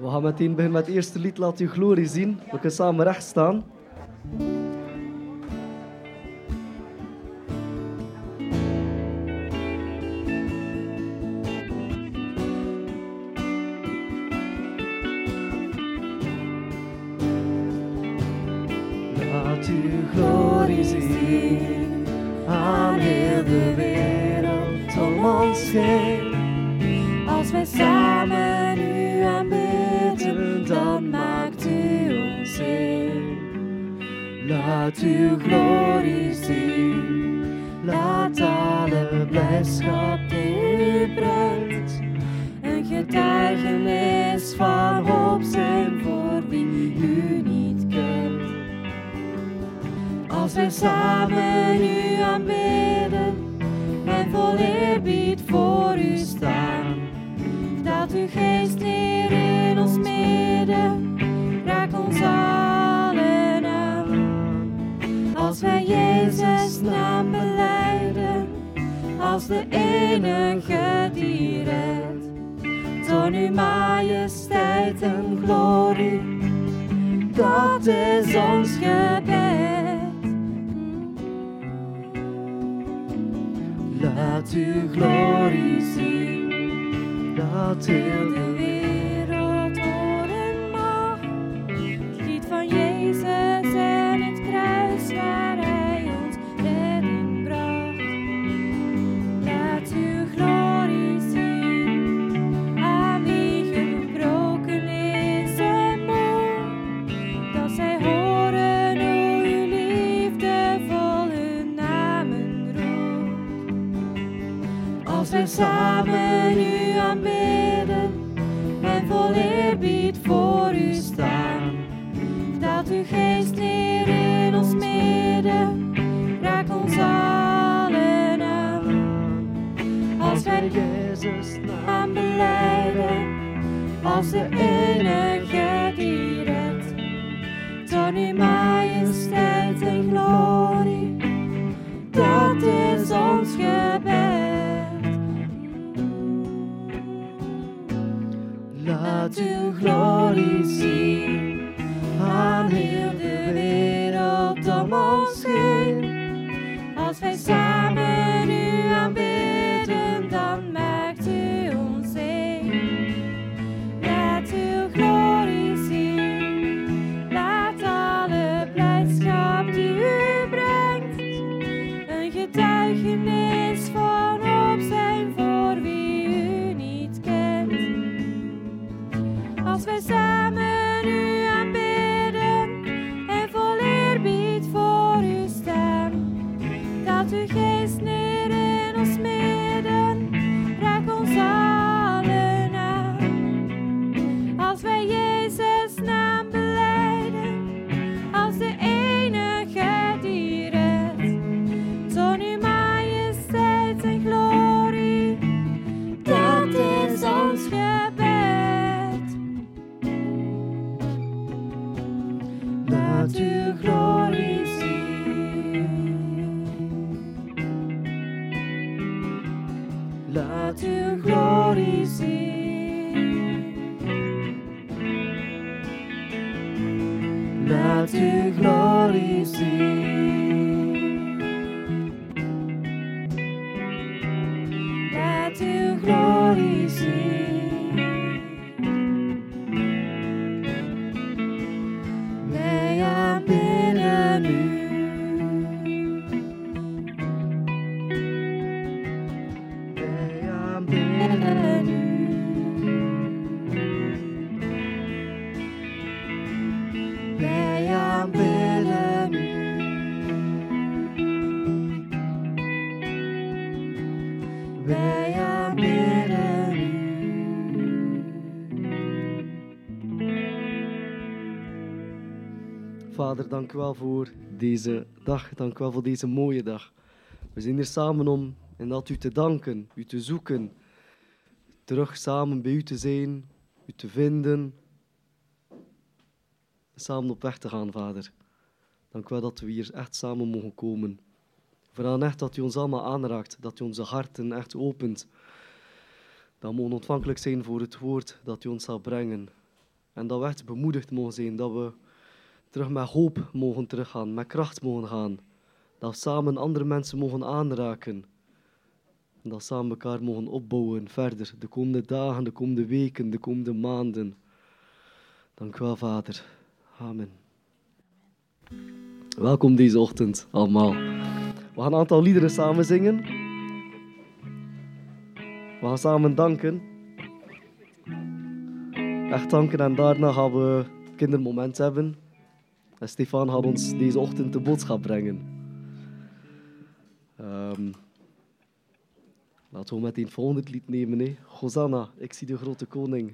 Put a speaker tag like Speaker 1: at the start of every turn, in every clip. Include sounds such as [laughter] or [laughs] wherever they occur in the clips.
Speaker 1: We gaan meteen beginnen met het eerste lied Laat uw glorie zien. We kunnen samen recht staan.
Speaker 2: Als wij samen u aanbidden en vol eerbied voor u staan, dat uw geest neer in ons midden, raak ons allen aan. Als wij Jezus naam beleiden, als de enige die redt, toon uw majesteit en glorie, dat is ons
Speaker 1: Laat uw glorie
Speaker 2: uw glorie
Speaker 1: dank wel voor deze dag. Dank wel voor deze mooie dag. We zijn hier samen om en dat u te danken, u te zoeken, terug samen bij u te zijn, u te vinden, samen op weg te gaan, Vader. Dank wel dat we hier echt samen mogen komen. Vooral echt dat u ons allemaal aanraakt, dat u onze harten echt opent. Dat we mogen ontvankelijk zijn voor het woord dat u ons zal brengen.
Speaker 2: En dat we echt bemoedigd mogen zijn. Dat we terug met hoop mogen teruggaan, met kracht mogen gaan. Dat we samen andere mensen mogen aanraken. En dat we samen elkaar mogen opbouwen verder. De komende dagen, de komende weken, de komende maanden. Dank u wel, Vader. Amen. Welkom deze ochtend allemaal. We gaan een aantal liederen samen zingen. We gaan samen danken. Echt danken en daarna gaan we kindermoment hebben. Stefan gaat ons deze ochtend de boodschap brengen. Ehm, laten we meteen het volgende lied nemen. Hè. Hosanna, ik zie de grote koning.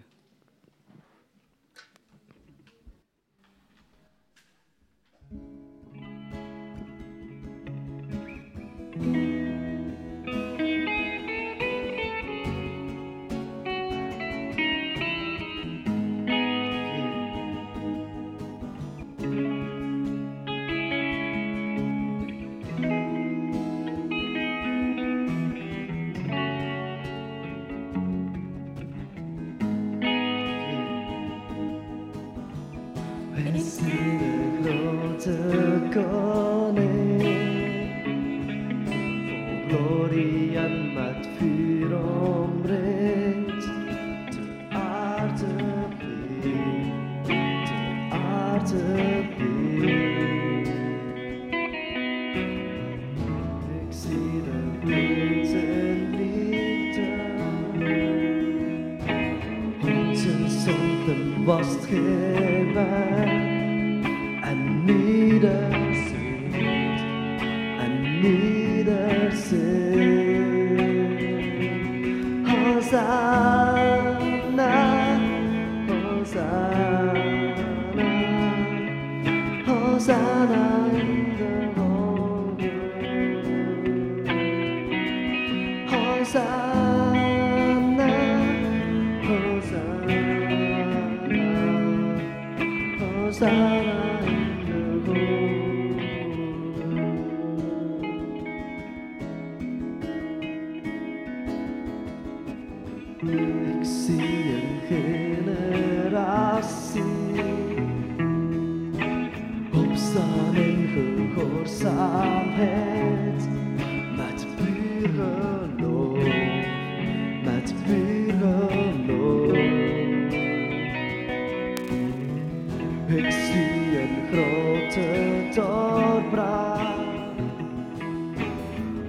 Speaker 2: Doorbraak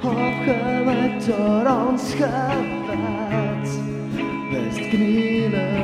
Speaker 2: opgewekt door ons gebed. Wij knielen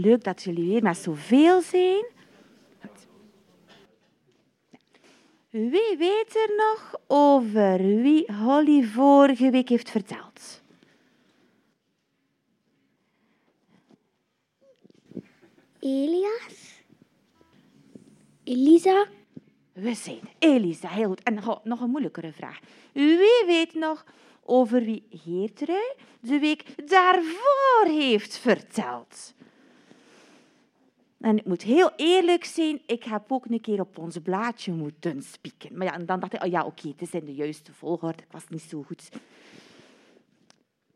Speaker 3: Leuk dat jullie weer met zoveel zijn. Wie weet er nog over wie Holly vorige week heeft verteld?
Speaker 4: Elias? Elisa?
Speaker 3: We zijn Elisa, heel goed. En nog- nog een moeilijkere vraag. Wie weet nog over wie Geertrui de week daarvoor heeft verteld? En ik moet heel eerlijk zijn, ik heb ook een keer op ons blaadje moeten spieken. Maar ja, en dan dacht ik, oh ja, oké, het is in de juiste volgorde. Ik was niet zo goed.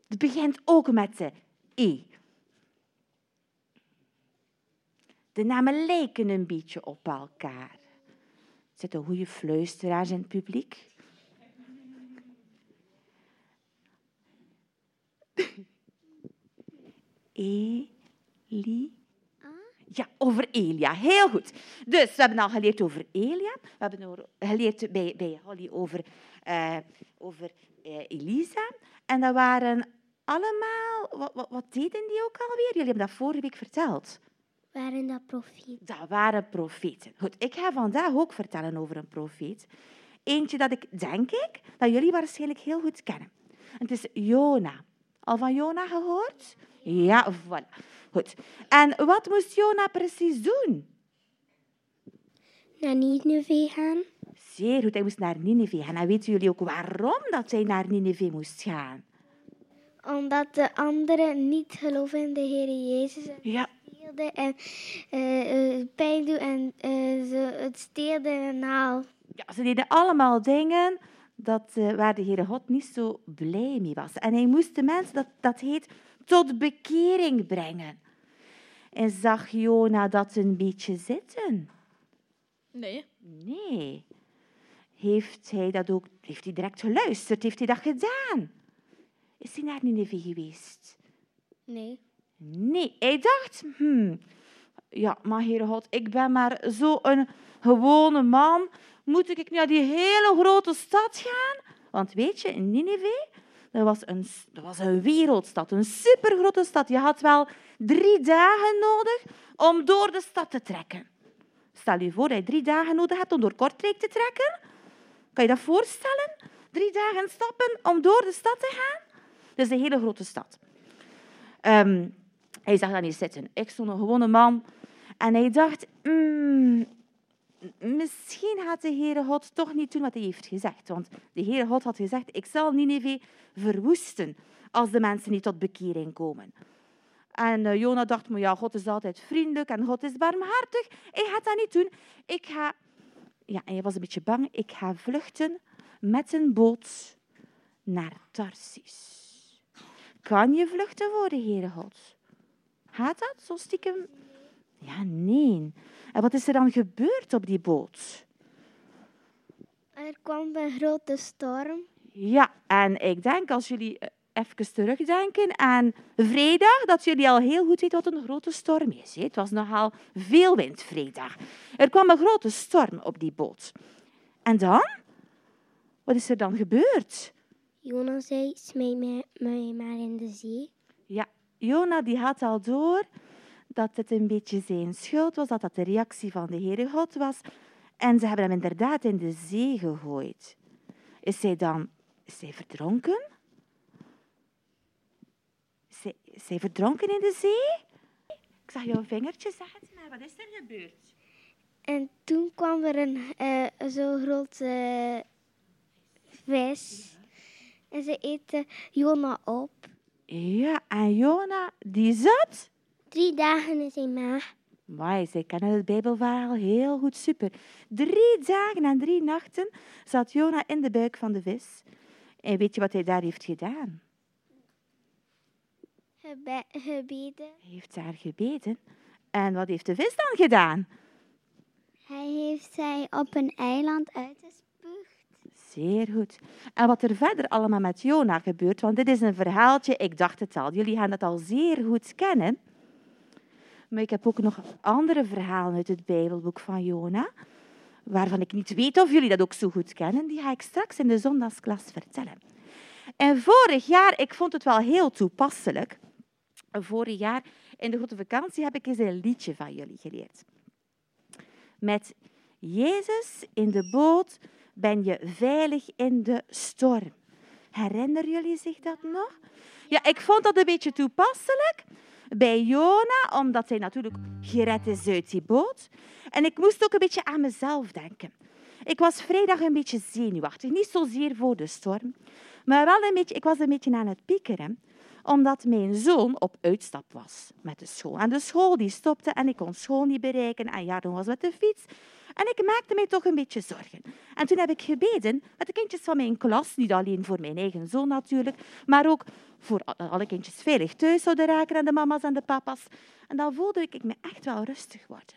Speaker 3: Het begint ook met de E. De namen lijken een beetje op elkaar. Zitten goede fluisteraars in het publiek? [laughs] Eli. Ja, over Elia. Heel goed. Dus we hebben al geleerd over Elia. We hebben geleerd bij, bij Holly over, eh, over eh, Elisa. En dat waren allemaal... Wat, wat, wat deden die ook alweer? Jullie hebben dat vorige week verteld.
Speaker 4: Waren dat profiet?
Speaker 3: Dat waren profeten. Goed, ik ga vandaag ook vertellen over een profeet. Eentje dat ik, denk ik, dat jullie waarschijnlijk heel goed kennen. Het is Jona. Al van Jona gehoord? Ja, voilà. Goed. En wat moest Jona precies doen?
Speaker 4: Naar Nineveh gaan.
Speaker 3: Zeer goed, hij moest naar Nineveh gaan. En weten jullie ook waarom dat hij naar Nineveh moest gaan?
Speaker 4: Omdat de anderen niet geloven in de Heer Jezus. En
Speaker 3: Ja,
Speaker 4: en eh, eh, pijn doen en eh, ze het steelden en al.
Speaker 3: ja ze deden allemaal dingen dat, eh, waar de Heere God niet zo blij mee was. En hij moest de mensen, dat, dat heet, tot bekering brengen. En zag Jona dat een beetje zitten?
Speaker 1: Nee.
Speaker 3: Nee. Heeft hij dat ook, heeft hij direct geluisterd? Heeft hij dat gedaan? Is hij naar Nineveh geweest?
Speaker 4: Nee.
Speaker 3: Nee, hij dacht, hmm, ja, maar Heere God, ik ben maar zo'n gewone man. Moet ik naar die hele grote stad gaan? Want weet je, in Nineveh, dat was een, was een wereldstad, een supergrote stad. Je had wel drie dagen nodig om door de stad te trekken. Stel je voor dat je drie dagen nodig hebt om door Kortrijk te trekken. Kan je dat voorstellen? Drie dagen stappen om door de stad te gaan? Dat is een hele grote stad. Ehm, hij zag dat niet zitten. Ik stond een gewone man. En hij dacht, "Mm, misschien gaat de Heere God toch niet doen wat hij heeft gezegd. Want de Heere God had gezegd, ik zal Nineveh verwoesten als de mensen niet tot bekering komen. En eh, Jona dacht, maar ja, God is altijd vriendelijk en God is barmhartig. Ik ga dat niet doen. Ik ga... Ja, en hij was een beetje bang. Ik ga vluchten met een boot naar Tarsis. Kan je vluchten voor de Heere God? Gaat dat zo stiekem? Ja, nee. En wat is er dan gebeurd op die boot?
Speaker 4: Er kwam een grote storm.
Speaker 3: Ja, en ik denk als jullie eh, even terugdenken aan vrijdag, dat jullie al heel goed weten wat een grote storm is. Het was nogal veel wind vrijdag. Er kwam een grote storm op die boot. En dan? Wat is er dan gebeurd?
Speaker 4: Jonas zei, smijt mij, mij maar in de zee.
Speaker 3: Ja, Jona die had al door dat het een beetje zijn schuld was, dat dat de reactie van de Heere God was. En ze hebben hem inderdaad in de zee gegooid. Is zij dan is zij verdronken? Is zij, is zij verdronken in de zee? Ik zag jouw vingertje, zeg het maar. Wat is er gebeurd?
Speaker 4: En toen kwam er een eh, zo'n grote vis. En ze eten Jona op.
Speaker 3: Ja, en Jona, die zat...
Speaker 4: Drie dagen in zijn maag.
Speaker 3: Maar zij kennen het Bijbelverhaal heel goed, super. Drie dagen en drie nachten zat Jona in de buik van de vis. En weet je wat hij daar heeft gedaan?
Speaker 4: Gebe- gebeden.
Speaker 3: Hij heeft daar gebeden. En wat heeft de vis dan gedaan?
Speaker 4: Hij heeft zij op een eiland uitgespuugd.
Speaker 3: Zeer goed. En wat er verder allemaal met Jona gebeurt, want dit is een verhaaltje, ik dacht het al, jullie gaan het al zeer goed kennen. Maar ik heb ook nog andere verhalen uit het Bijbelboek van Jona, waarvan ik niet weet of jullie dat ook zo goed kennen. Die ga ik straks in de zondagsklas vertellen. En vorig jaar, ik vond het wel heel toepasselijk. Vorig jaar in de grote vakantie heb ik eens een liedje van jullie geleerd. Met Jezus in de boot ben je veilig in de storm. Herinneren jullie zich dat nog? Ja, ik vond dat een beetje toepasselijk bij Jona, omdat hij natuurlijk gered is uit die boot. En ik moest ook een beetje aan mezelf denken. Ik was vrijdag een beetje zenuwachtig, niet zozeer voor de storm, maar wel een beetje, ik was een beetje aan het piekeren, omdat mijn zoon op uitstap was met de school. En de school die stopte en ik kon school niet bereiken en Jaron was met de fiets. En ik maakte mij toch een beetje zorgen. En toen heb ik gebeden met de kindjes van mijn klas, niet alleen voor mijn eigen zoon natuurlijk, maar ook voor alle kindjes veilig thuis zouden raken en de mama's en de papa's. En dan voelde ik me echt wel rustig worden.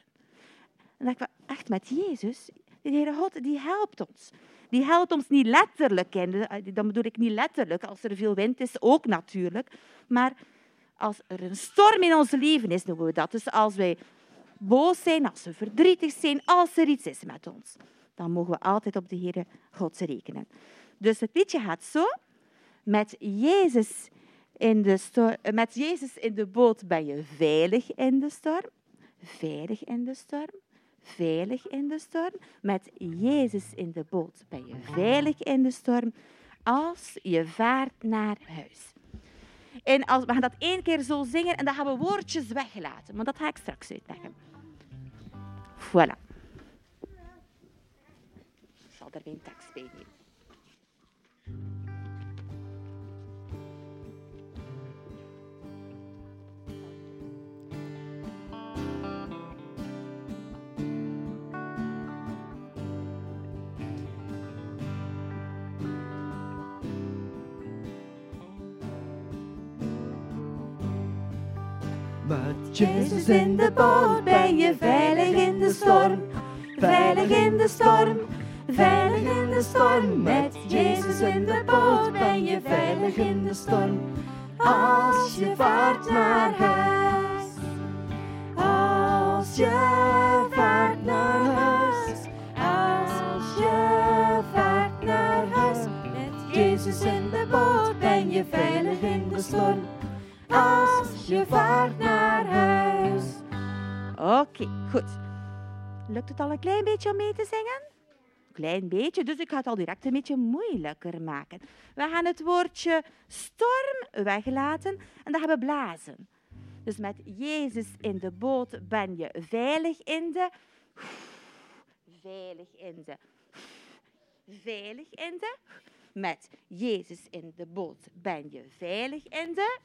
Speaker 3: En dacht ik, echt met Jezus, de Heere God, die helpt ons. Die helpt ons niet letterlijk. En dan bedoel ik niet letterlijk, als er veel wind is, ook natuurlijk. Maar als er een storm in ons leven is, noemen we dat. Dus als wij boos zijn, als we verdrietig zijn, als er iets is met ons, dan mogen we altijd op de Heere God rekenen. Dus het liedje gaat zo. Met Jezus in de, stor- met Jezus in de boot ben je veilig in de storm. Veilig in de storm. Veilig in de storm. Met Jezus in de boot ben je veilig in de storm als je vaart naar huis. En als, we gaan dat één keer zo zingen en dan gaan we woordjes weglaten. Maar dat ga ik straks uitleggen. Voilà.
Speaker 1: Jezus in de boot ben je veilig in de storm. Veilig in de storm, veilig in de storm. Met Jezus in de boot ben je veilig in de storm. Als je vaart naar huis. Als je vaart naar huis. Als je vaart naar huis. Met Jezus in de boot ben je veilig in de storm. Je vaart naar huis.
Speaker 3: Oké, goed. Lukt het al een klein beetje om mee te zingen? Klein beetje, dus ik ga het al direct een beetje moeilijker maken. We gaan het woordje storm weglaten en dan gaan we blazen. Dus met Jezus in de boot ben je veilig in de... Veilig in de... Veilig in de... Met Jezus in de boot ben je veilig in de...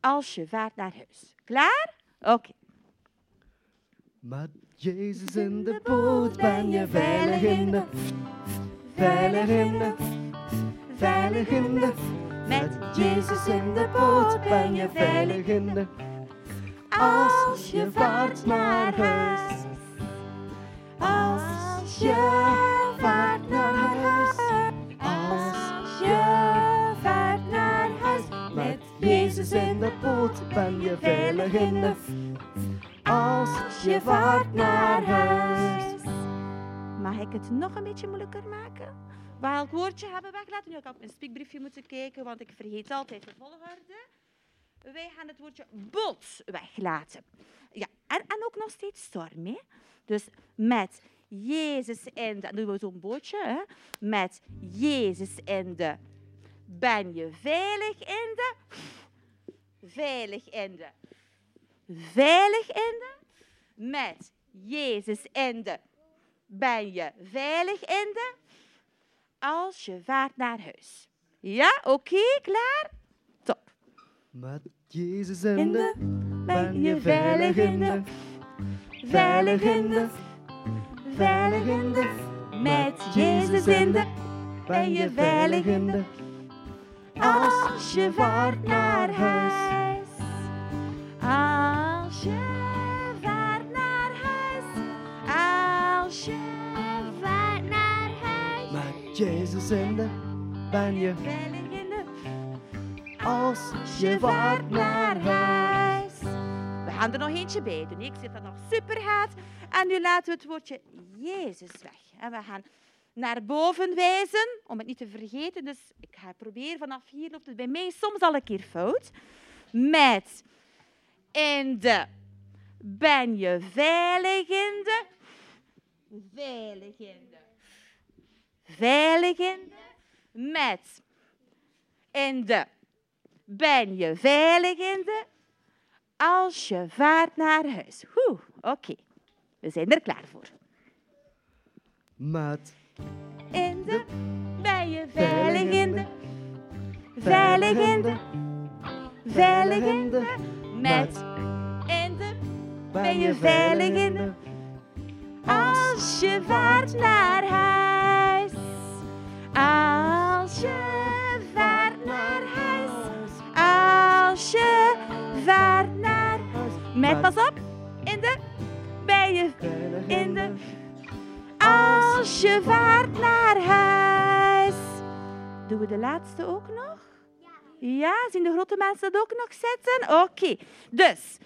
Speaker 3: Als je vaart naar huis. Klaar? Oké.
Speaker 2: Met Jezus in de boot ben je veilig in de... Veilig in de... Veilig in de... Met Jezus in de boot ben je veilig in de... Als je vaart naar huis. Als je vaart naar huis. Jezus in de boot ben je veilig in de... Als je vaart naar huis.
Speaker 3: Mag ik het nog een beetje moeilijker maken? Welk woordje hebben we weggelaten? Nu heb ik op mijn spiekbriefje moeten kijken, want ik vergeet altijd de volgorde. Wij gaan het woordje boot weglaten. Ja, en, en ook nog steeds storm. Hè? Dus met Jezus in de... Dan doen we zo'n bootje. Hè? Met Jezus in de... Ben je veilig in de... Veilig in de... Veilig in de... Met Jezus in de... Ben je veilig in de... Als je vaart naar huis. Ja, oké, klaar? Top.
Speaker 2: Met Jezus in de
Speaker 1: ben je veilig in de. Veilig in de. Veilig in de. Met Jezus in de. Ben je veilig in de. Als je vaart naar huis.
Speaker 3: Als je vaart naar huis. Als je
Speaker 4: Vaart naar huis.
Speaker 2: Met Jezus in de... Ben je... Als je vaart naar huis.
Speaker 3: We gaan er nog eentje bij doen. Ik zie dat nog super gaat. En nu laten we het woordje Jezus weg. En we gaan naar boven wijzen, om het niet te vergeten. Dus ik ga proberen vanaf hier loopt het bij mij soms al een keer fout. Met in de ben je veilig in de veilig in de veilig in de met in de ben je veilig in de als je vaart naar huis. Oké. We zijn er klaar voor.
Speaker 2: Met
Speaker 3: In de ben je veilig in de veilig in de veilig in de met in de ben je veilig in de als je vaart naar huis. Als je vaart naar huis. Als je vaart naar met pas op. In de ben je in de als je vaart naar huis. Doen we de laatste ook nog? Ja, zien de grote mensen dat ook nog zetten? Oké, dus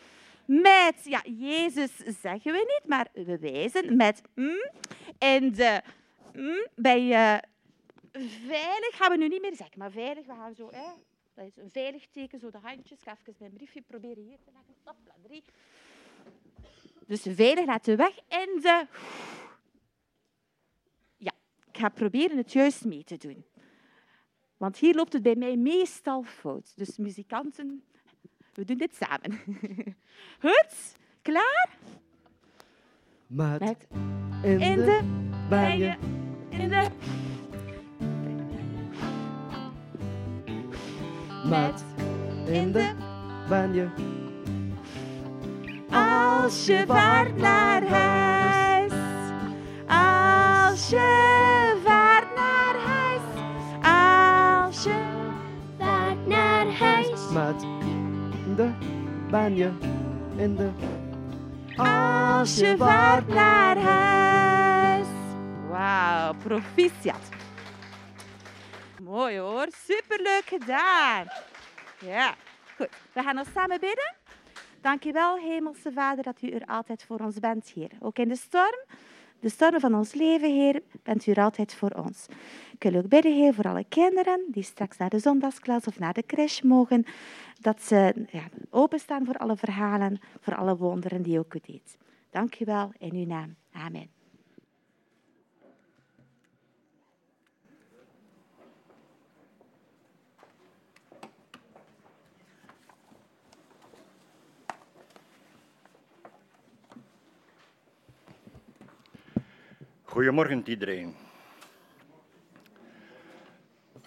Speaker 3: met, ja, Jezus zeggen we niet, maar we wijzen met mm, en de mm, bij je veilig gaan we nu niet meer zeggen, maar veilig, we gaan zo, hè, dat is een veilig teken, zo de handjes. Ik ga even mijn briefje proberen hier te leggen. Hopla, drie. Dus veilig laten we weg en de ik ga proberen het juist mee te doen. Want hier loopt het bij mij meestal fout. Dus muzikanten, we doen dit samen. [laughs] Goed? Klaar?
Speaker 2: Met,
Speaker 3: Met
Speaker 2: in,
Speaker 3: in
Speaker 2: de,
Speaker 3: de in de
Speaker 2: Met in de ben je.
Speaker 3: Als je vaart naar huis, als je
Speaker 2: Met de ben je. In de.
Speaker 3: Als je vaart naar huis. Wauw, proficiat. Mooi hoor, superleuk gedaan. Ja, goed. We gaan nog samen bidden. Dank u wel, Hemelse Vader, dat u er altijd voor ons bent, Heer. Ook in de storm, de stormen van ons leven, Heer, bent u er altijd voor ons. Ook bidden, Heer, voor alle kinderen die straks naar de zondagsklas of naar de crash mogen, dat ze ja, openstaan voor alle verhalen, voor alle wonderen die ook u deed. Dank u wel, in uw naam. Amen.
Speaker 5: Goedemorgen iedereen.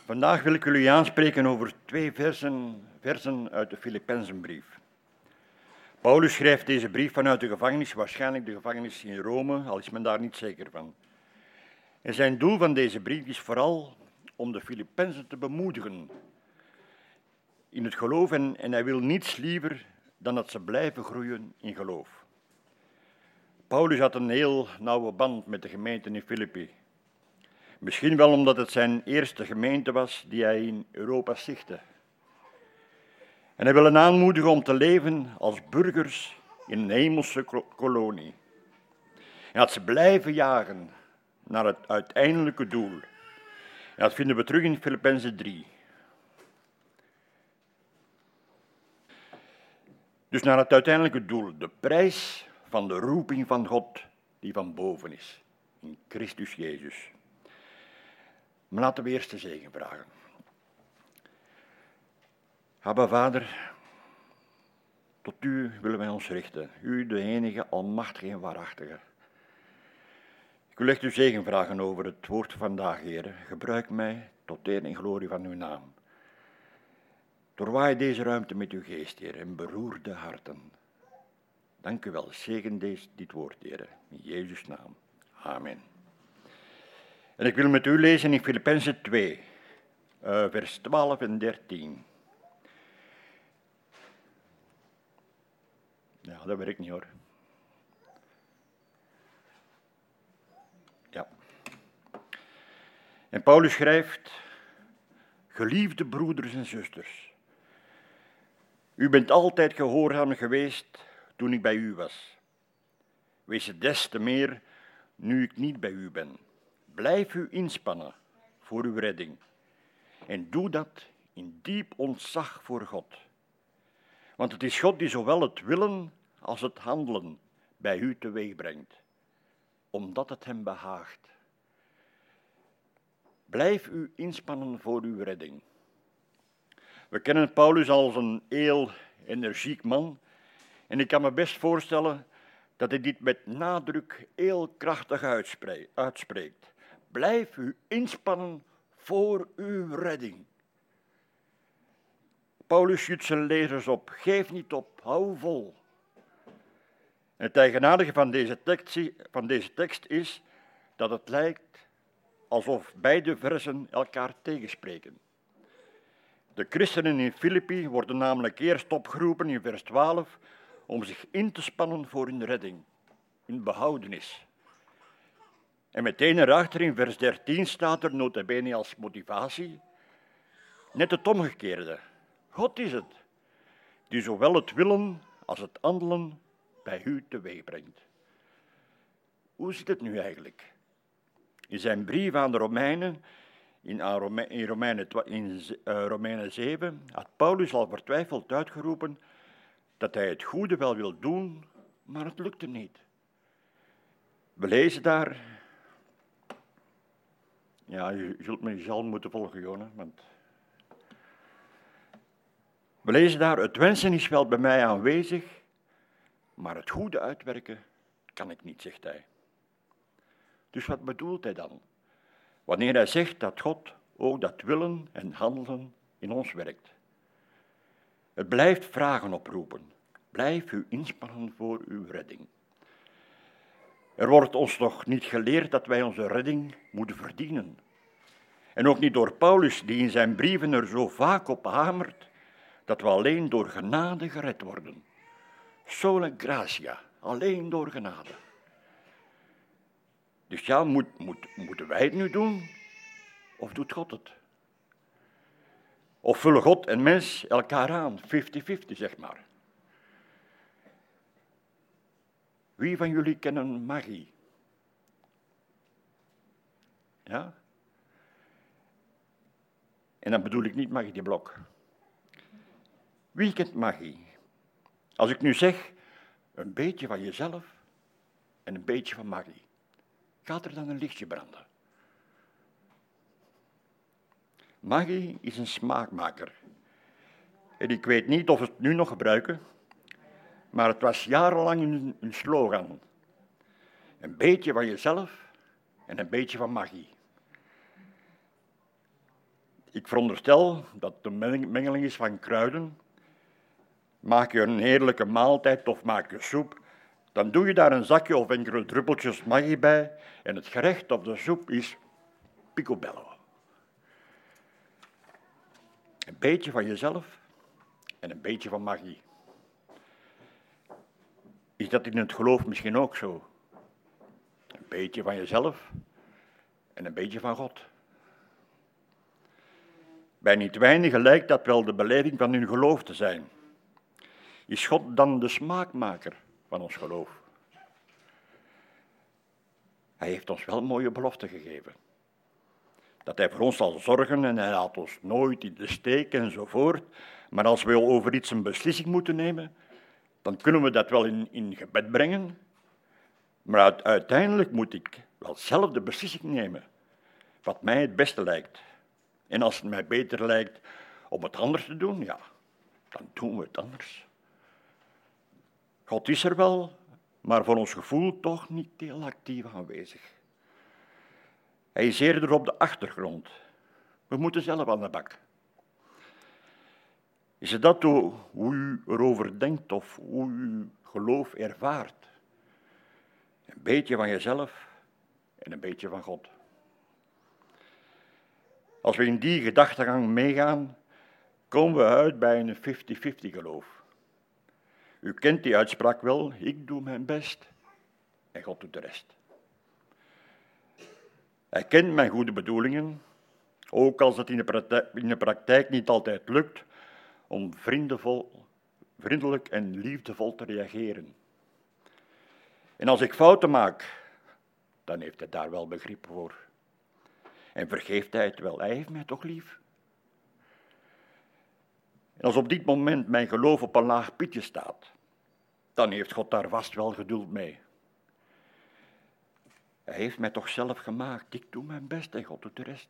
Speaker 5: Vandaag wil ik jullie aanspreken over twee versen, versen uit de Filippenzenbrief. Paulus schrijft deze brief vanuit de gevangenis, waarschijnlijk de gevangenis in Rome, al is men daar niet zeker van. En zijn doel van deze brief is vooral om de Filippenzen te bemoedigen in het geloof en, en hij wil niets liever dan dat ze blijven groeien in geloof. Paulus had een heel nauwe band met de gemeente in Filippi. Misschien wel omdat het zijn eerste gemeente was die hij in Europa stichtte. En hij wil aanmoedigen om te leven als burgers in een hemelse ko- kolonie. En dat ze blijven jagen naar het uiteindelijke doel. En dat vinden we terug in Filippenzen 3. Dus naar het uiteindelijke doel, de prijs van de roeping van God die van boven is, in Christus Jezus. Maar laten we eerst de zegen vragen. Abba Vader, tot u willen wij ons richten, u de enige almachtige en waarachtige. Ik wil echt uw zegen vragen over het woord van vandaag, Heer. Gebruik mij tot eer en glorie van uw naam. Doorwaai deze ruimte met uw geest, Heer, en beroer de harten. Dank u wel. Zegen deze, dit woord, Heer. In Jezus' naam. Amen. En ik wil met u lezen in Filippenzen 2, eh, vers 12 en 13. Ja, dat werkt niet hoor. Ja. En Paulus schrijft, geliefde broeders en zusters, u bent altijd gehoorzaam geweest toen ik bij u was. Wees het des te meer nu ik niet bij u ben. Blijf u inspannen voor uw redding. En doe dat in diep ontzag voor God. Want het is God die zowel het willen als het handelen bij u teweeg brengt, omdat het hem behaagt. Blijf u inspannen voor uw redding. We kennen Paulus als een heel energiek man en ik kan me best voorstellen dat hij dit met nadruk heel krachtig uitspre- uitspreekt. Blijf u inspannen voor uw redding. Paulus schudt zijn lezers op. Geef niet op, hou vol. Het eigenaardige van deze, tekst, van deze tekst is dat het lijkt alsof beide versen elkaar tegenspreken. De christenen in Filippi worden namelijk eerst opgeroepen in vers 12 om zich in te spannen voor hun redding, hun behoudenis. En meteen erachter in vers 13 staat er nota bene als motivatie net het omgekeerde. God is het, die zowel het willen als het handelen bij u teweeg brengt. Hoe zit het nu eigenlijk? In zijn brief aan de Romeinen, in, Romeinen, in eh, Romeinen 7, had Paulus al vertwijfeld uitgeroepen dat hij het goede wel wil doen, maar het lukt hem niet. We lezen daar. Ja, u zult me zal moeten volgen, jongen. Want... We lezen daar, het wensen is wel bij mij aanwezig, maar het goede uitwerken kan ik niet, zegt hij. Dus wat bedoelt hij dan? Wanneer hij zegt dat God ook dat willen en handelen in ons werkt. Het blijft vragen oproepen. Blijf u inspannen voor uw redding. Er wordt ons nog niet geleerd dat wij onze redding moeten verdienen. En ook niet door Paulus, die in zijn brieven er zo vaak op hamert dat we alleen door genade gered worden. Sola gratia, alleen door genade. Dus ja, moet, moet, moeten wij het nu doen? Of doet God het? Of vullen God en mens elkaar aan, 50-50 zeg maar. Wie van jullie kennen magie? Ja? En dan bedoel ik niet magie die blok. Wie kent magie? Als ik nu zeg, een beetje van jezelf en een beetje van magie, gaat er dan een lichtje branden? Magie is een smaakmaker. En ik weet niet of we het nu nog gebruiken, maar het was jarenlang een slogan. Een beetje van jezelf en een beetje van magie. Ik veronderstel dat de mengeling is van kruiden. Maak je een heerlijke maaltijd of maak je soep, dan doe je daar een zakje of enkele druppeltjes magie bij en het gerecht of de soep is picobello. Een beetje van jezelf en een beetje van magie. Is dat in het geloof misschien ook zo? Een beetje van jezelf en een beetje van God. Bij niet weinigen lijkt dat wel de beleving van hun geloof te zijn. Is God dan de smaakmaker van ons geloof? Hij heeft ons wel mooie beloften gegeven. Dat hij voor ons zal zorgen en hij laat ons nooit in de steek enzovoort. Maar als we over iets een beslissing moeten nemen, dan kunnen we dat wel in, in gebed brengen. Maar uiteindelijk moet ik wel zelf de beslissing nemen. Wat mij het beste lijkt. En als het mij beter lijkt om het anders te doen, ja, dan doen we het anders. God is er wel, maar voor ons gevoel toch niet heel actief aanwezig. Hij is eerder op de achtergrond. We moeten zelf aan de bak. Is het dat hoe, u erover denkt of hoe u geloof ervaart? Een beetje van jezelf en een beetje van God. Als we in die gedachtegang meegaan, komen we uit bij een 50-50 geloof. U kent die uitspraak wel, ik doe mijn best en God doet de rest. Hij kent mijn goede bedoelingen, ook als het in de in de praktijk niet altijd lukt om vriendelijk en liefdevol te reageren. En als ik fouten maak, dan heeft hij daar wel begrip voor. En vergeeft hij het wel, hij heeft mij toch lief. En als op dit moment mijn geloof op een laag pitje staat, dan heeft God daar vast wel geduld mee. Hij heeft mij toch zelf gemaakt. Ik doe mijn best en God doet de rest.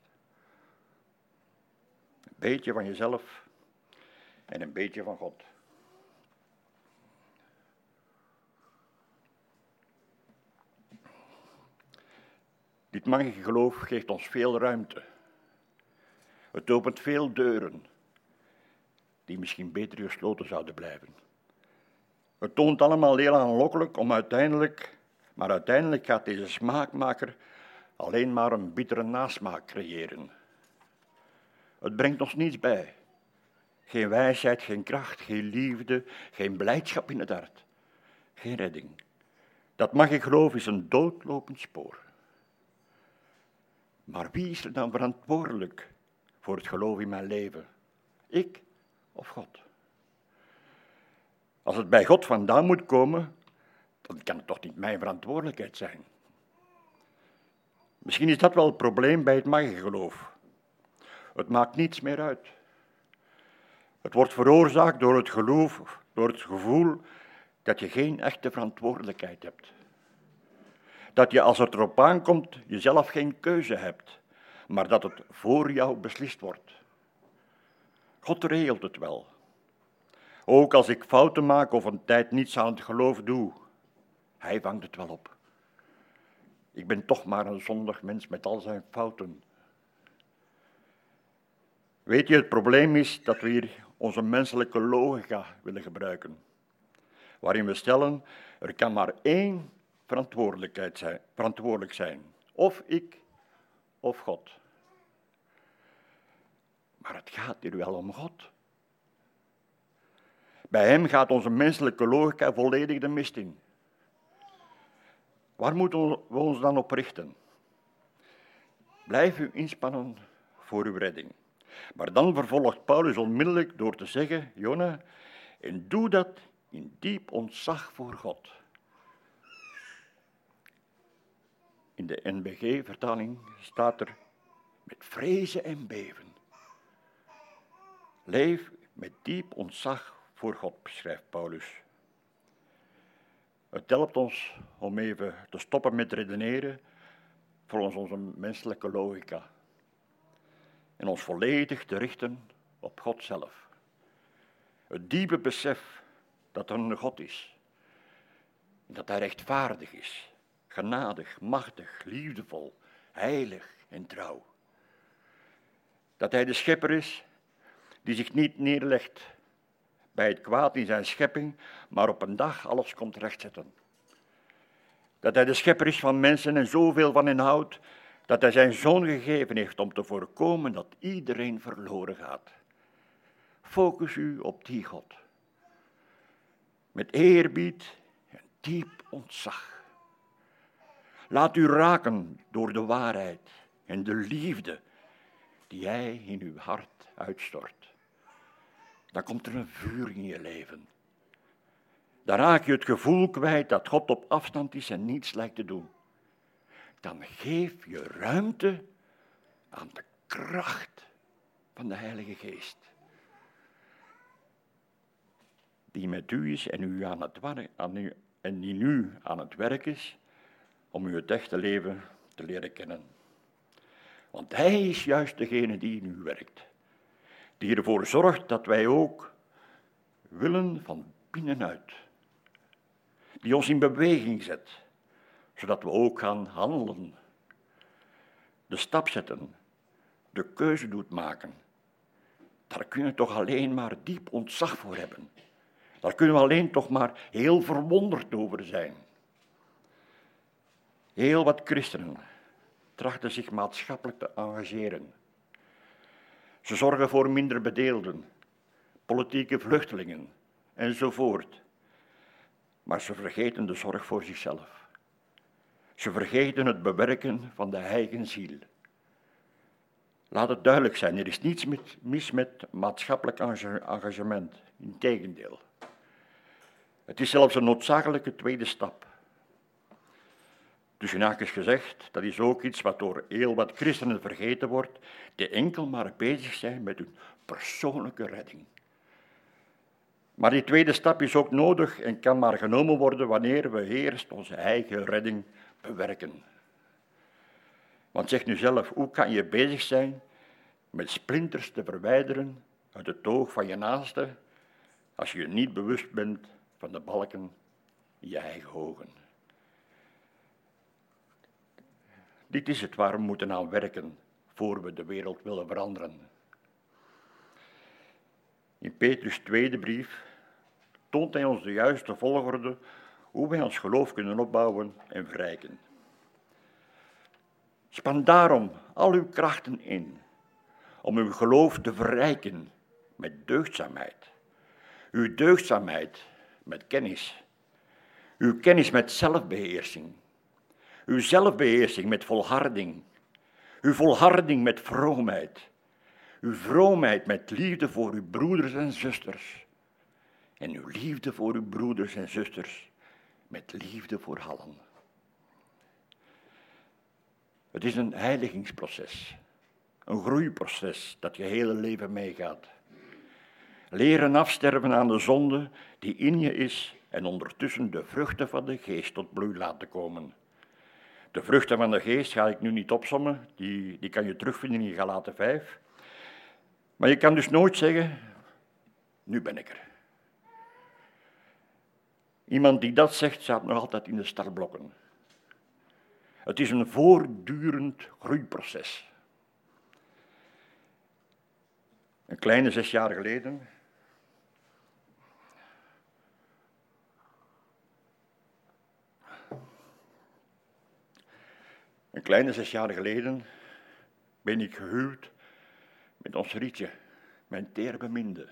Speaker 5: Een beetje van jezelf en een beetje van God. Dit magische geloof geeft ons veel ruimte. Het opent veel deuren die misschien beter gesloten zouden blijven. Het toont allemaal heel aanlokkelijk om uiteindelijk maar uiteindelijk gaat deze smaakmaker alleen maar een bittere nasmaak creëren. Het brengt ons niets bij. Geen wijsheid, geen kracht, geen liefde, geen blijdschap in het hart. Geen redding. Dat mag ik geloven is een doodlopend spoor. Maar wie is er dan verantwoordelijk voor het geloof in mijn leven? Ik of God? Als het bij God vandaan moet komen, dan kan het toch niet mijn verantwoordelijkheid zijn. Misschien is dat wel het probleem bij het geloof. Het maakt niets meer uit. Het wordt veroorzaakt door het geloof, door het gevoel dat je geen echte verantwoordelijkheid hebt. Dat je als het erop aankomt jezelf geen keuze hebt, maar dat het voor jou beslist wordt. God regelt het wel. Ook als ik fouten maak of een tijd niets aan het geloof doe, hij vangt het wel op. Ik ben toch maar een zondig mens met al zijn fouten. Weet je, het probleem is dat we hier onze menselijke logica willen gebruiken. Waarin we stellen, er kan maar één verantwoordelijkheid zijn, verantwoordelijk zijn. Of ik, of God. Maar het gaat hier wel om God. Bij hem gaat onze menselijke logica volledig de mist in. Waar moeten we ons dan op richten? Blijf u inspannen voor uw redding. Maar dan vervolgt Paulus onmiddellijk door te zeggen, Jona, en doe dat in diep ontzag voor God. In de NBG-vertaling staat er met vrezen en beven. Leef met diep ontzag voor God, beschrijft Paulus. Het helpt ons om even te stoppen met redeneren volgens onze menselijke logica en ons volledig te richten op God zelf. Het diepe besef dat er een God is, dat Hij rechtvaardig is, genadig, machtig, liefdevol, heilig en trouw. Dat Hij de schepper is die zich niet neerlegt bij het kwaad in zijn schepping, maar op een dag alles komt rechtzetten. Dat hij de schepper is van mensen en zoveel van hen houdt, dat hij zijn zoon gegeven heeft om te voorkomen dat iedereen verloren gaat. Focus u op die God. Met eerbied en diep ontzag. Laat u raken door de waarheid en de liefde die hij in uw hart uitstort dan komt er een vuur in je leven. Dan raak je het gevoel kwijt dat God op afstand is en niets lijkt te doen. Dan geef je ruimte aan de kracht van de Heilige Geest. Die met u is en, u aan het aan u, en die nu aan het werk is om u het echte leven te leren kennen. Want Hij is juist degene die in u werkt die ervoor zorgt dat wij ook willen van binnenuit. Die ons in beweging zet, zodat we ook gaan handelen. De stap zetten, de keuze doet maken. Daar kunnen we toch alleen maar diep ontzag voor hebben. Daar kunnen we alleen toch maar heel verwonderd over zijn. Heel wat christenen trachten zich maatschappelijk te engageren ze zorgen voor minder bedeelden, politieke vluchtelingen enzovoort. Maar ze vergeten de zorg voor zichzelf. Ze vergeten het bewerken van de eigen ziel. Laat het duidelijk zijn, er is niets mis met maatschappelijk engagement. Integendeel. Het is zelfs een noodzakelijke tweede stap. Dus is gezegd, dat is ook iets wat door heel wat christenen vergeten wordt, die enkel maar bezig zijn met hun persoonlijke redding. Maar die tweede stap is ook nodig en kan maar genomen worden wanneer we eerst onze eigen redding bewerken. Want zeg nu zelf, hoe kan je bezig zijn met splinters te verwijderen uit het oog van je naaste als je je niet bewust bent van de balken in je eigen ogen? Dit is het waar we moeten aan werken voor we de wereld willen veranderen. In Petrus' tweede brief toont hij ons de juiste volgorde hoe wij ons geloof kunnen opbouwen en verrijken. Span daarom al uw krachten in om uw geloof te verrijken met deugdzaamheid. Uw deugdzaamheid met kennis. Uw kennis met zelfbeheersing uw zelfbeheersing met volharding. Uw volharding met vroomheid. Uw vroomheid met liefde voor uw broeders en zusters. En uw liefde voor uw broeders en zusters met liefde voor allen. Het is een heiligingsproces, een groeiproces dat je hele leven meegaat. Leren afsterven aan de zonde die in je is en ondertussen de vruchten van de geest tot bloei laten komen. De vruchten van de geest ga ik nu niet opsommen, die, die kan je terugvinden in Galaten 5. Maar je kan dus nooit zeggen, nu ben ik er. Iemand die dat zegt, staat nog altijd in de startblokken. Het is een voortdurend groeiproces. Een kleine zes jaar geleden. Een kleine zes jaar geleden ben ik gehuwd met ons Rietje, mijn teerbeminde.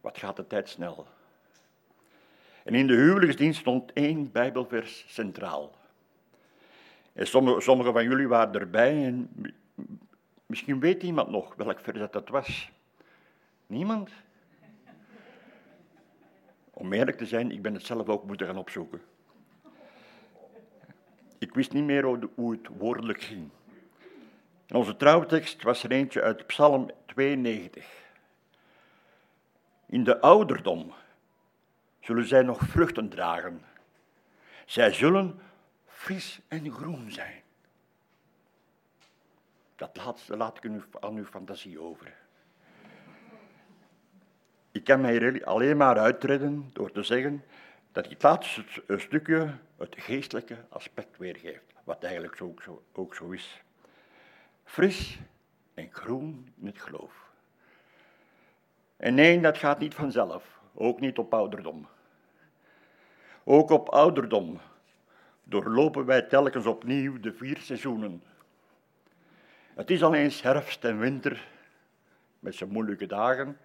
Speaker 5: Wat gaat de tijd snel. En in de huwelijksdienst stond één Bijbelvers centraal. En sommige, van jullie waren erbij en misschien weet iemand nog welk vers dat, was. Niemand? Om eerlijk te zijn, ik ben het zelf ook moeten gaan opzoeken. Ik wist niet meer hoe het woordelijk ging. Onze trouwtekst was er eentje uit Psalm 92. In de ouderdom zullen zij nog vruchten dragen. Zij zullen fris en groen zijn. Dat laatste laat ik u aan uw fantasie over. Ik kan mij alleen maar uitredden door te zeggen dat het laatste stukje het geestelijke aspect weergeeft, wat eigenlijk ook zo, ook zo is. Fris en groen in het geloof. En nee, dat gaat niet vanzelf, ook niet op ouderdom. Ook op ouderdom doorlopen wij telkens opnieuw de vier seizoenen. Het is al eens herfst en winter, met zijn moeilijke dagen,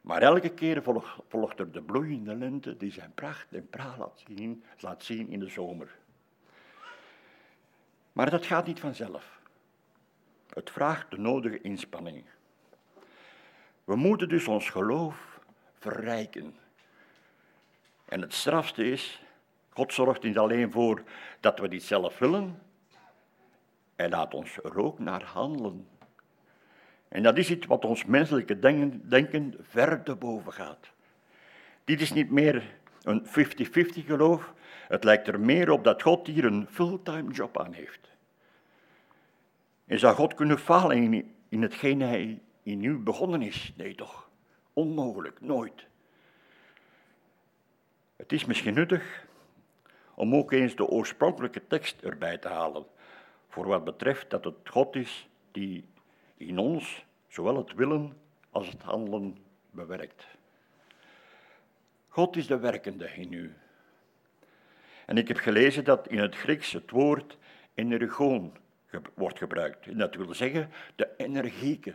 Speaker 5: maar elke keer volgt, er de bloeiende lente die zijn pracht en praal laat zien, laat zien in de zomer. Maar dat gaat niet vanzelf. Het vraagt de nodige inspanning. We moeten dus ons geloof verrijken. En het strafste is, God zorgt niet alleen voor dat we dit zelf willen, hij laat ons er ook naar handelen. En dat is iets wat ons menselijke denken, denken ver te boven gaat. Dit is niet meer een 50-50 geloof. Het lijkt er meer op dat God hier een fulltime job aan heeft. En zou God kunnen falen in, in hetgeen hij in u begonnen is? Nee toch, onmogelijk, nooit. Het is misschien nuttig om ook eens de oorspronkelijke tekst erbij te halen, voor wat betreft dat het God is die in ons zowel het willen als het handelen bewerkt. God is de werkende in u. En ik heb gelezen dat in het Grieks het woord energoon wordt gebruikt. En dat wil zeggen de energieke.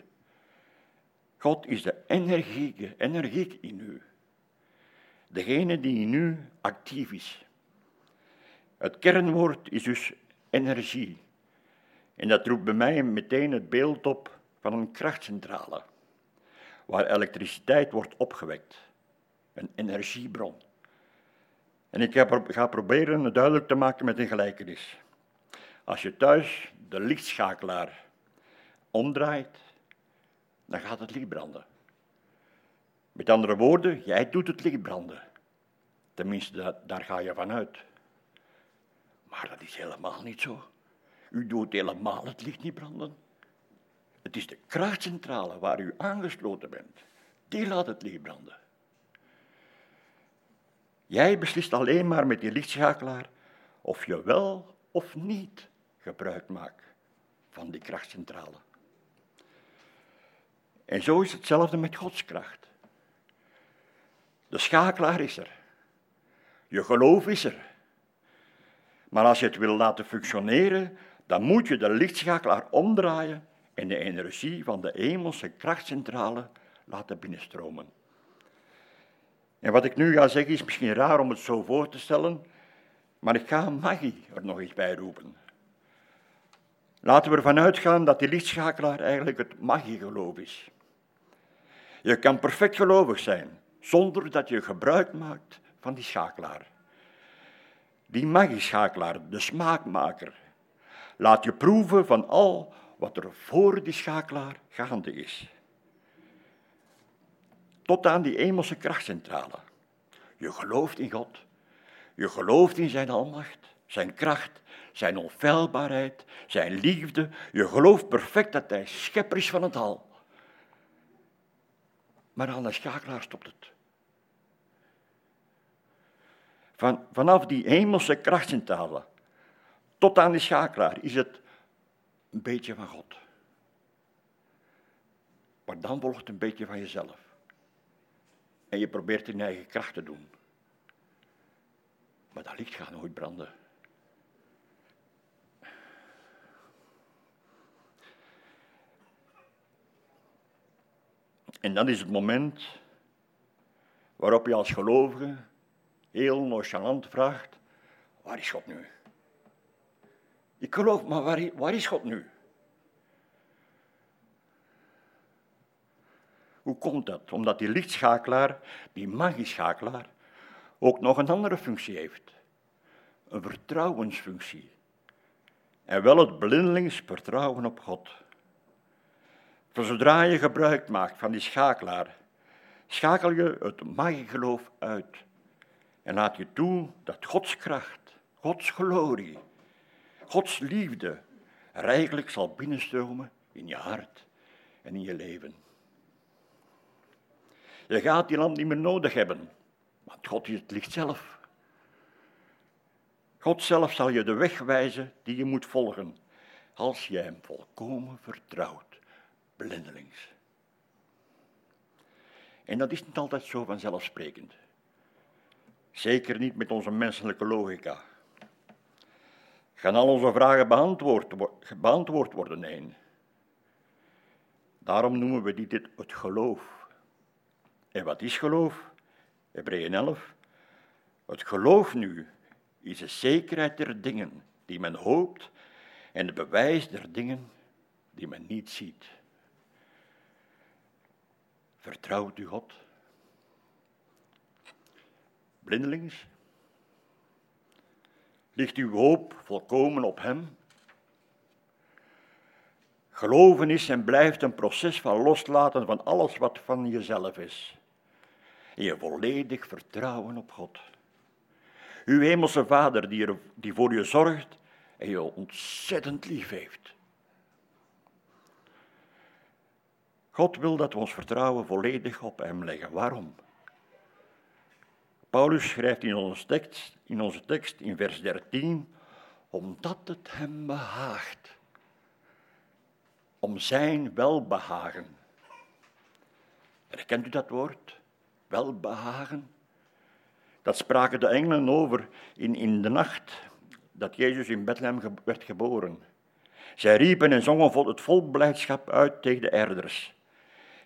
Speaker 5: God is de energieke, energiek in u. Degene die in u actief is. Het kernwoord is dus energie. En dat roept bij mij meteen het beeld op van een krachtcentrale, waar elektriciteit wordt opgewekt, een energiebron. En ik ga proberen het duidelijk te maken met een gelijkenis. Als je thuis de lichtschakelaar omdraait, dan gaat het licht branden. Met andere woorden, jij doet het licht branden. Tenminste, daar ga je vanuit. Maar dat is helemaal niet zo. U doet helemaal het licht niet branden. Het is de krachtcentrale waar u aangesloten bent. Die laat het licht branden. Jij beslist alleen maar met die lichtschakelaar of je wel of niet gebruik maakt van die krachtcentrale. En zo is hetzelfde met Gods kracht. De schakelaar is er. Je geloof is er. Maar als je het wil laten functioneren, dan moet je de lichtschakelaar omdraaien en de energie van de hemelse krachtcentrale laten binnenstromen. En wat ik nu ga zeggen is misschien raar om het zo voor te stellen, maar ik ga magie er nog eens bij roepen. Laten we ervan uitgaan dat die lichtschakelaar eigenlijk het magiegeloof is. Je kan perfect gelovig zijn, zonder dat je gebruik maakt van die schakelaar. Die magieschakelaar, de smaakmaker, laat je proeven van al wat er voor die schakelaar gaande is. Tot aan die hemelse krachtcentrale. Je gelooft in God. Je gelooft in zijn almacht, zijn kracht, zijn onfeilbaarheid, zijn liefde. Je gelooft perfect dat hij schepper is van het al. Maar aan de schakelaar stopt het. Van, vanaf die hemelse krachtcentrale tot aan die schakelaar is het een beetje van God. Maar dan volgt een beetje van jezelf. En je probeert in eigen kracht te doen. Maar dat licht gaat nooit branden. En dat is het moment waarop je als gelovige heel nonchalant vraagt, waar is God nu? Ik geloof, maar waar, waar is God nu? Hoe komt dat? Omdat die lichtschakelaar, die magieschakelaar, ook nog een andere functie heeft. Een vertrouwensfunctie. En wel het blindelings vertrouwen op God. Voor zodra je gebruik maakt van die schakelaar, schakel je het magiegeloof uit. En laat je toe dat Gods kracht, Gods glorie, Gods liefde rijkelijk zal binnenstromen in je hart en in je leven. Je gaat die lamp niet meer nodig hebben, want God is het licht zelf. God zelf zal je de weg wijzen die je moet volgen, als je hem volkomen vertrouwt, blindelings. En dat is niet altijd zo vanzelfsprekend. Zeker niet met onze menselijke logica. Gaan al onze vragen beantwoord, beantwoord worden? Nee. Daarom noemen we dit het geloof. En wat is geloof? Hebreeën 11. Het geloof nu is de zekerheid der dingen die men hoopt en het bewijs der dingen die men niet ziet. Vertrouwt u God? Blindelings? Ligt uw hoop volkomen op Hem? Geloven is en blijft een proces van loslaten van alles wat van jezelf is. En je volledig vertrouwen op God. Uw hemelse Vader die, er, die voor je zorgt en je ontzettend lief heeft. God wil dat we ons vertrouwen volledig op Hem leggen. Waarom? Paulus schrijft in onze tekst, in, onze tekst, in vers 13, omdat het Hem behaagt. Om Zijn welbehagen. Herkent u dat woord? Welbehagen? Dat spraken de engelen over in, in de nacht dat Jezus in Bethlehem werd geboren. Zij riepen en zongen het vol blijdschap uit tegen de erders.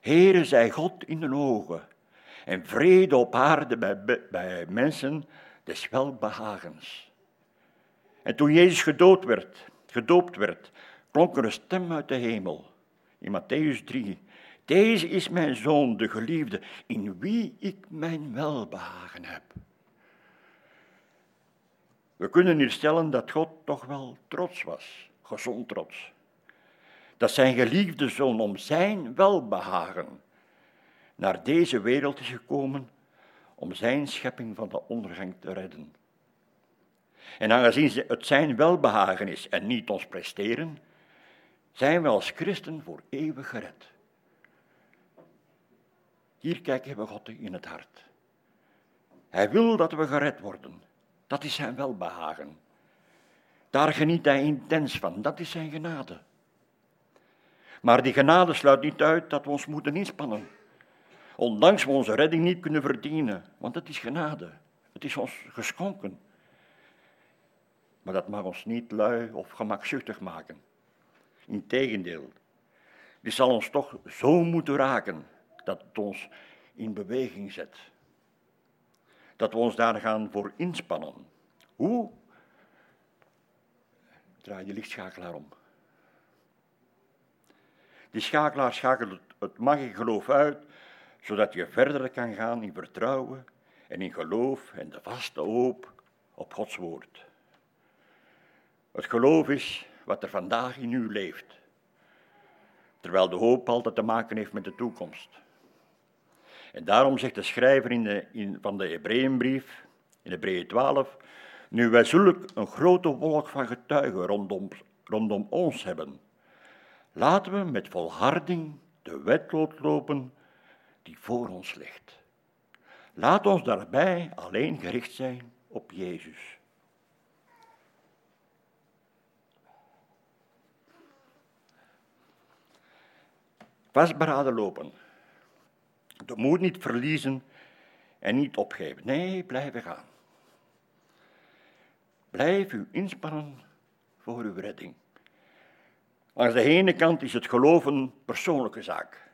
Speaker 5: Heere, zij God in de ogen en vrede op aarde bij, bij mensen des welbehagens. En toen Jezus gedood werd, gedoopt werd, klonk er een stem uit de hemel. In Matthäus 3. Deze is mijn zoon, de geliefde, in wie ik mijn welbehagen heb. We kunnen hier stellen dat God toch wel trots was, gezond trots. Dat zijn geliefde zoon om zijn welbehagen naar deze wereld is gekomen om zijn schepping van de ondergang te redden. En aangezien het zijn welbehagen is en niet ons presteren, zijn we als christen voor eeuwig gered. Hier kijken we God in het hart. Hij wil dat we gered worden. Dat is zijn welbehagen. Daar geniet hij intens van. Dat is zijn genade. Maar die genade sluit niet uit dat we ons moeten inspannen. Ondanks we onze redding niet kunnen verdienen, want het is genade. Het is ons geschonken. Maar dat mag ons niet lui of gemakzuchtig maken. Integendeel, die zal ons toch zo moeten raken dat het ons in beweging zet. Dat we ons daar gaan voor inspannen. Hoe? Draai je lichtschakelaar om. Die schakelaar schakelt het magische geloof uit zodat je verder kan gaan in vertrouwen en in geloof en de vaste hoop op Gods woord. Het geloof is wat er vandaag in u leeft, terwijl de hoop altijd te maken heeft met de toekomst. En daarom zegt de schrijver in de, in, van de Hebreeënbrief, in Hebreeën 12, nu wij zulk een grote wolk van getuigen rondom, rondom ons hebben, laten we met volharding de wedloop lopen die voor ons ligt. Laat ons daarbij alleen gericht zijn op Jezus. Vastberaden lopen. De moed niet verliezen en niet opgeven. Nee, blijven gaan. Blijf u inspannen voor uw redding. Langs de ene kant is het geloof een persoonlijke zaak.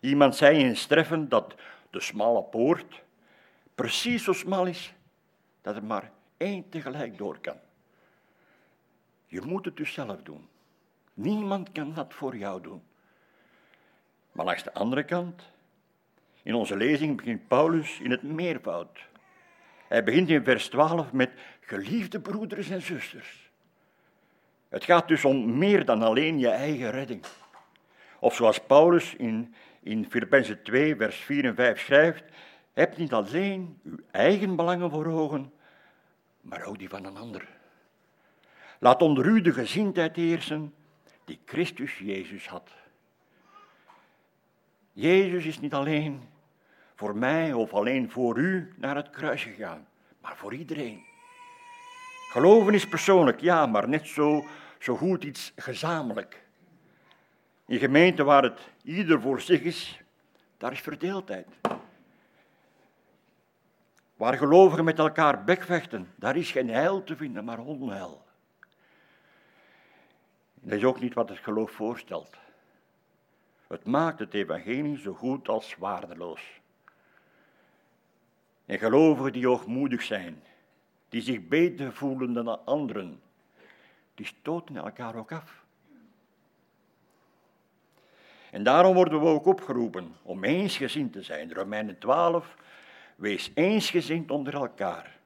Speaker 5: Iemand zei in Streffen dat de smalle poort precies zo smal is dat er maar één tegelijk door kan. Je moet het dus zelf doen. Niemand kan dat voor jou doen. Maar langs de andere kant, in onze lezing begint Paulus in het meervoud. Hij begint in vers 12 met geliefde broeders en zusters. Het gaat dus om meer dan alleen je eigen redding. Of zoals Paulus in, in Filippenzen 2, vers 4 en 5 schrijft, heb niet alleen uw eigen belangen voor ogen, maar ook die van een ander. Laat onder u de gezindheid heersen die Christus Jezus had. Jezus is niet alleen voor mij of alleen voor u naar het kruis gegaan, maar voor iedereen. Geloven is persoonlijk, ja, maar net zo, zo goed iets gezamenlijk. In gemeenten waar het ieder voor zich is, daar is verdeeldheid. Waar gelovigen met elkaar bekvechten, daar is geen heil te vinden, maar onheil. Dat is ook niet wat het geloof voorstelt. Het maakt het evangelie zo goed als waardeloos. En gelovigen die hoogmoedig zijn, die zich beter voelen dan anderen, die stoten elkaar ook af. En daarom worden we ook opgeroepen om eensgezind te zijn. Romeinen 12, wees eensgezind onder elkaar.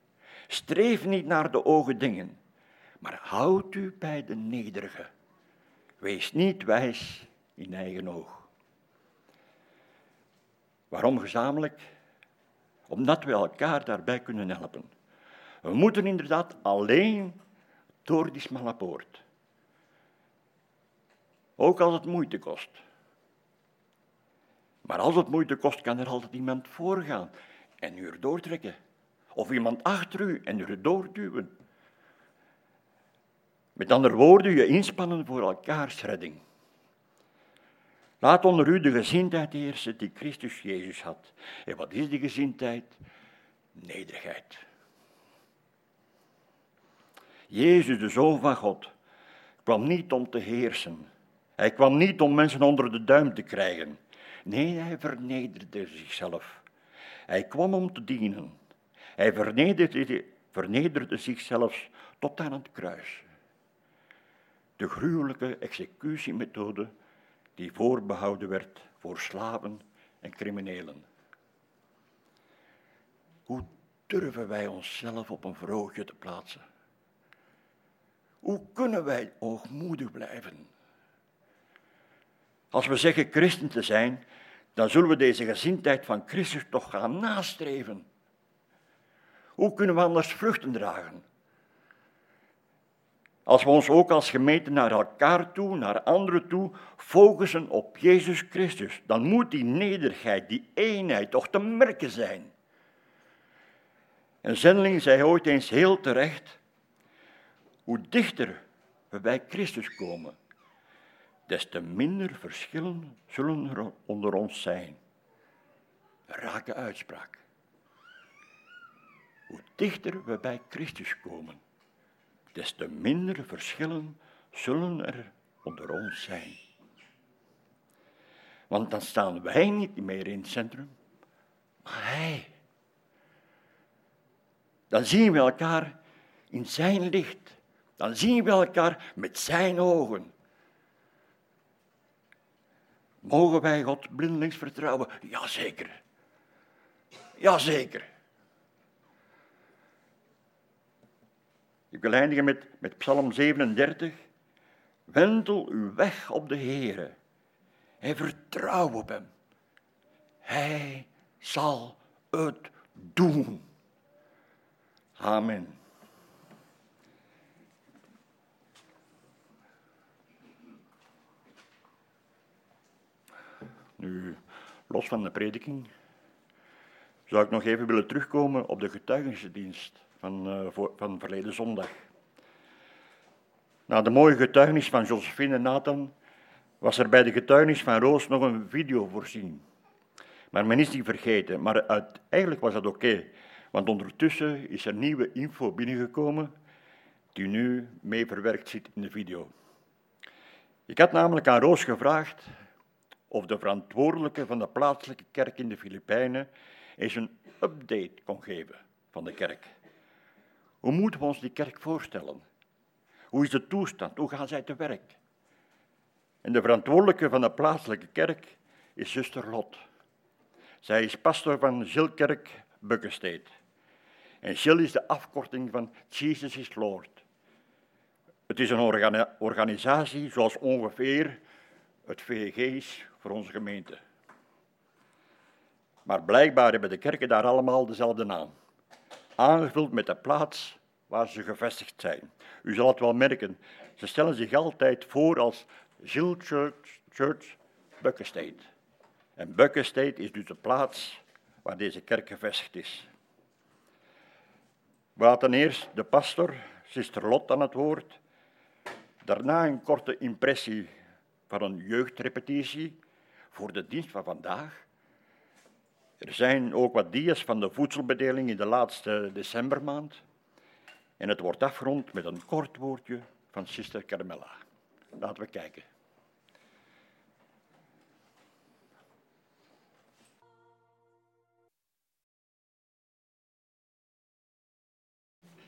Speaker 5: Streef niet naar de ogen dingen, maar houd u bij de nederige. Wees niet wijs in eigen oog. Waarom gezamenlijk? Omdat we elkaar daarbij kunnen helpen. We moeten inderdaad alleen door die smalle poort. Ook als het moeite kost. Maar als het moeite kost, kan er altijd iemand voorgaan en u erdoor trekken. Of iemand achter u en u erdoor duwen. Met andere woorden, je inspannen voor elkaars redding. Laat onder u de gezindheid heersen die Christus Jezus had. En wat is die gezindheid? Nederigheid. Jezus, de Zoon van God, kwam niet om te heersen. Hij kwam niet om mensen onder de duim te krijgen. Nee, hij vernederde zichzelf. Hij kwam om te dienen. Hij vernederde, zichzelf tot aan het kruis. De gruwelijke executiemethode die voorbehouden werd voor slaven en criminelen. Hoe durven wij onszelf op een vroogje te plaatsen? Hoe kunnen wij hoogmoedig blijven? Als we zeggen christen te zijn, dan zullen we deze gezindheid van Christus toch gaan nastreven. Hoe kunnen we anders vruchten dragen? Als we ons ook als gemeente naar elkaar toe, naar anderen toe, focussen op Jezus Christus, dan moet die nederigheid, die eenheid toch te merken zijn. Een zendeling zei ooit eens heel terecht, hoe dichter we bij Christus komen, des te minder verschillen zullen er onder ons zijn. Rake uitspraak. Hoe dichter we bij Christus komen, des te minder verschillen zullen er onder ons zijn. Want dan staan wij niet meer in het centrum, maar Hij. Dan zien we elkaar in Zijn licht. Dan zien we elkaar met Zijn ogen. Mogen wij God blindelings vertrouwen? Jazeker. Jazeker. Ik wil eindigen met, met Psalm 37. Wendel uw weg op de Heere en vertrouw op Hem. Hij zal het doen. Amen. Nu, los van de prediking, zou ik nog even willen terugkomen op de getuigenisdienst van, voor, van verleden zondag. Na de mooie getuigenis van Josephine en Nathan was er bij de getuigenis van Roos nog een video voorzien. Maar men is die vergeten. Maar eigenlijk was dat oké, want ondertussen is er nieuwe info binnengekomen die nu mee verwerkt zit in de video. Ik had namelijk aan Roos gevraagd of de verantwoordelijke van de plaatselijke kerk in de Filipijnen eens een update kon geven van de kerk. Hoe moeten we ons die kerk voorstellen? Hoe is de toestand? Hoe gaan zij te werk? En de verantwoordelijke van de plaatselijke kerk is zuster Lot. Zij is pastor van Gilkerk Bukkesteed. En Gil is de afkorting van Jesus is Lord. Het is een organisatie zoals ongeveer het VG is voor onze gemeente. Maar blijkbaar hebben de kerken daar allemaal dezelfde naam. Aangevuld met de plaats waar ze gevestigd zijn. U zal het wel merken, ze stellen zich altijd voor als Gill Church, Church. En Buckestate is dus de plaats waar deze kerk gevestigd is. We hadden eerst de pastor, zuster Lot, aan het woord. Daarna een korte impressie van een jeugdrepetitie voor de dienst van vandaag. Er zijn ook wat dia's van de voedselbedeling in de laatste decembermaand. En het wordt afgerond met een kort woordje van Sister Carmela. Laten we kijken.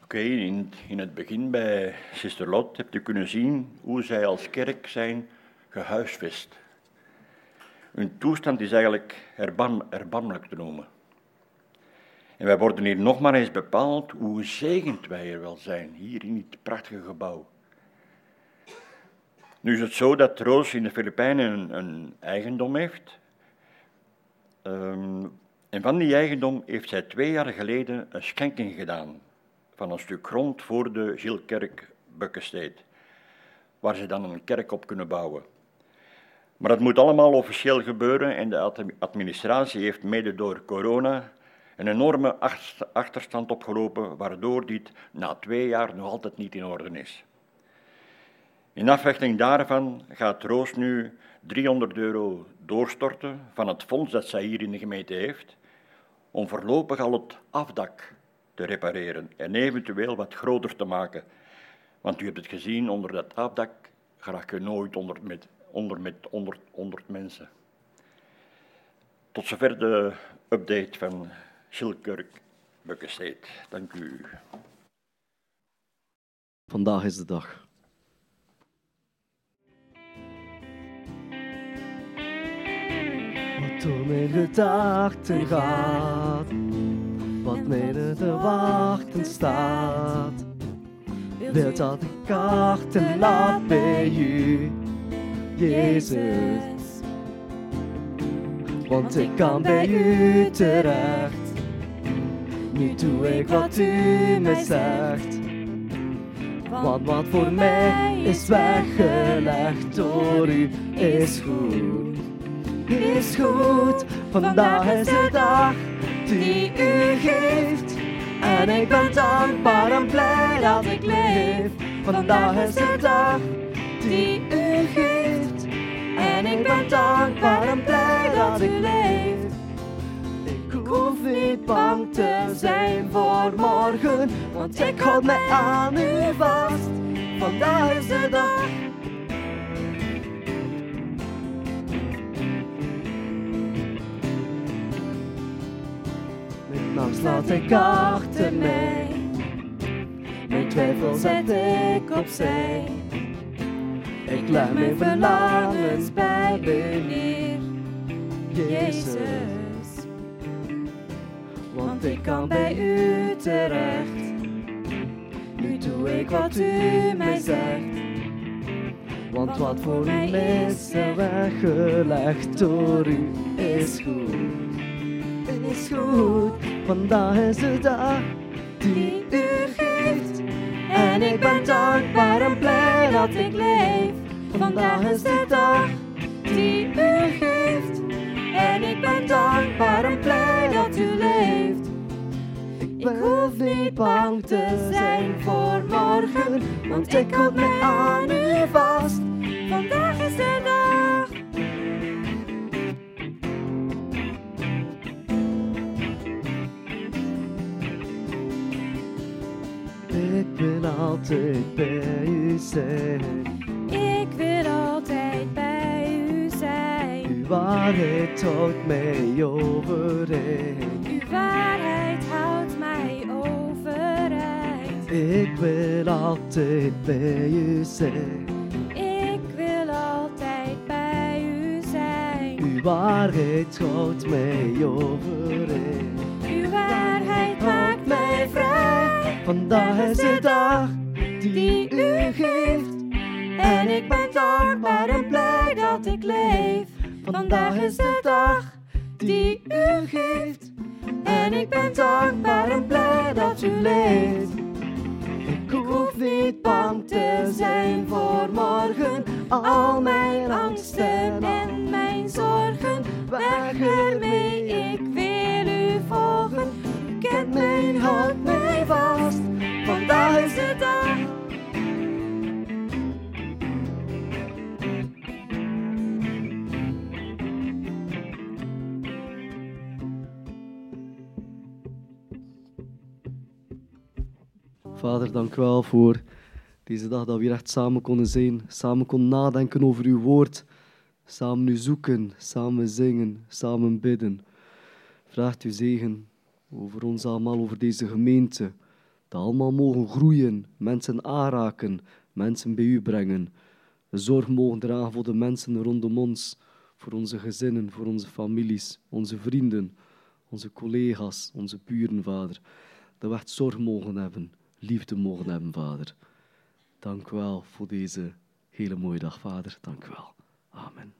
Speaker 5: Oké, in, in, het begin bij Sister Lot hebt u kunnen zien hoe zij als kerk zijn gehuisvest. Hun toestand is eigenlijk erbarm, erbarmelijk te noemen. En wij worden hier nog maar eens bepaald hoe zegend wij er wel zijn, hier in dit prachtige gebouw. Nu is het zo dat Roos in de Filipijnen een, eigendom heeft. Um, en van die eigendom heeft zij twee jaar geleden een schenking gedaan van een stuk grond voor de Gilkerk Bukkesteed, waar ze dan een kerk op kunnen bouwen. Maar dat moet allemaal officieel gebeuren en de administratie heeft mede door corona een enorme achterstand opgelopen, waardoor dit na twee jaar nog altijd niet in orde is. In afwachting daarvan gaat Roos nu 300 euro doorstorten van het fonds dat zij hier in de gemeente heeft, om voorlopig al het afdak te repareren en eventueel wat groter te maken. Want u hebt het gezien, onder dat afdak graag je nooit onder met, onder met 100, 100 mensen. Tot zover de update van Schilkerk Bukkesteed. Dank u.
Speaker 2: Vandaag is de dag. Wat door mijn gedachten gaat, wat mij te wachten staat. Wil dat ik kaarten laat bij u, Jezus. Want ik kan bij u terecht nu doe ik wat u mij zegt. Want wat voor mij is weggelegd door u is goed. Is goed, vandaag is de dag die u geeft. En ik ben dankbaar en blij dat ik leef. Vandaag is de dag die u geeft. En ik ben dankbaar en blij dat u leeft hoef niet bang te zijn voor morgen, want ik houd me aan u vast. Vandaag is de dag. Mijn angst laat ik achter mij, mijn twijfel zet ik opzij. Ik leg mijn verlangens bij u neer, Jezus want ik kan bij u terecht. Nu doe ik wat u mij zegt. Want wat voor mij is er weggelegd door u is goed. Is goed, vandaag is de dag die u geeft. En ik ben dankbaar en blij dat ik leef. Vandaag is de dag die u geeft. En ik ben dankbaar en blij dat u leeft.
Speaker 1: Ik hoef niet bang te zijn voor morgen, want ik houd me aan u vast. Vandaag is de dag.
Speaker 2: Altijd bij u zijn.
Speaker 1: Ik wil altijd bij u zijn.
Speaker 2: Uw waarheid houdt mij overeind.
Speaker 1: Uw waarheid houdt mij overeind.
Speaker 2: Ik wil altijd bij u zijn.
Speaker 1: Ik wil altijd bij u zijn.
Speaker 2: Uw waarheid houdt mij overeind.
Speaker 1: Uw waarheid maakt mij vrij.
Speaker 2: Vandaag is de dag
Speaker 1: dankbaar en blij dat ik leef. Vandaag is de dag die u geeft. En ik ben dankbaar en blij dat u leeft.
Speaker 2: Ik hoef niet bang te zijn voor morgen.
Speaker 1: Al mijn angsten en mijn zorgen, weg ermee, ik wil u volgen. U kent mij, houdt mij vast, vandaag is de dag.
Speaker 2: Vader, dank u wel voor deze dag dat we hier echt samen konden zijn. Samen konden nadenken over uw woord. Samen u zoeken, samen zingen, samen bidden. Vraagt uw zegen over ons allemaal, over deze gemeente. Dat allemaal mogen groeien, mensen aanraken, mensen bij u brengen. Zorg mogen dragen voor de mensen rondom ons, voor onze gezinnen, voor onze families, onze vrienden, onze collega's, onze buren, Vader. Dat we echt zorg mogen hebben, liefde mogen hebben, Vader. Dank u wel voor deze hele mooie dag, Vader. Dank u wel. Amen.